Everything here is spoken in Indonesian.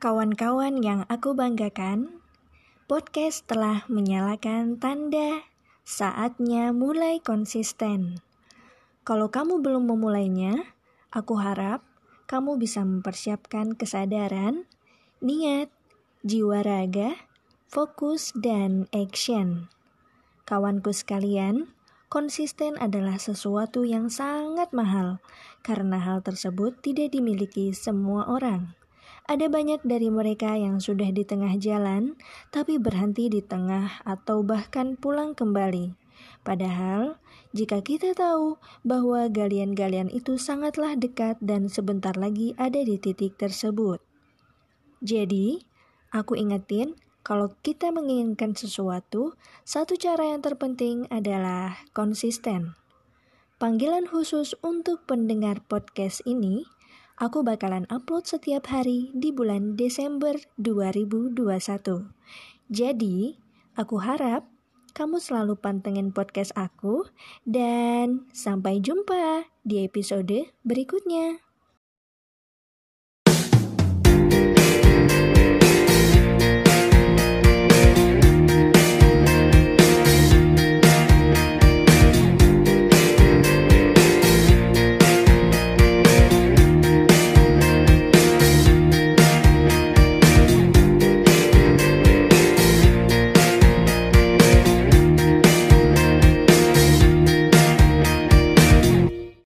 Kawan-kawan yang aku banggakan, podcast telah menyalakan tanda saatnya mulai konsisten. Kalau kamu belum memulainya, aku harap kamu bisa mempersiapkan kesadaran, niat, jiwa raga, fokus, dan action. Kawanku sekalian, konsisten adalah sesuatu yang sangat mahal karena hal tersebut tidak dimiliki semua orang. Ada banyak dari mereka yang sudah di tengah jalan, tapi berhenti di tengah atau bahkan pulang kembali. Padahal, jika kita tahu bahwa galian-galian itu sangatlah dekat dan sebentar lagi ada di titik tersebut. Jadi, aku ingetin, kalau kita menginginkan sesuatu, satu cara yang terpenting adalah konsisten. Panggilan khusus untuk pendengar podcast ini Aku bakalan upload setiap hari di bulan Desember 2021. Jadi, aku harap kamu selalu pantengin podcast aku dan sampai jumpa di episode berikutnya.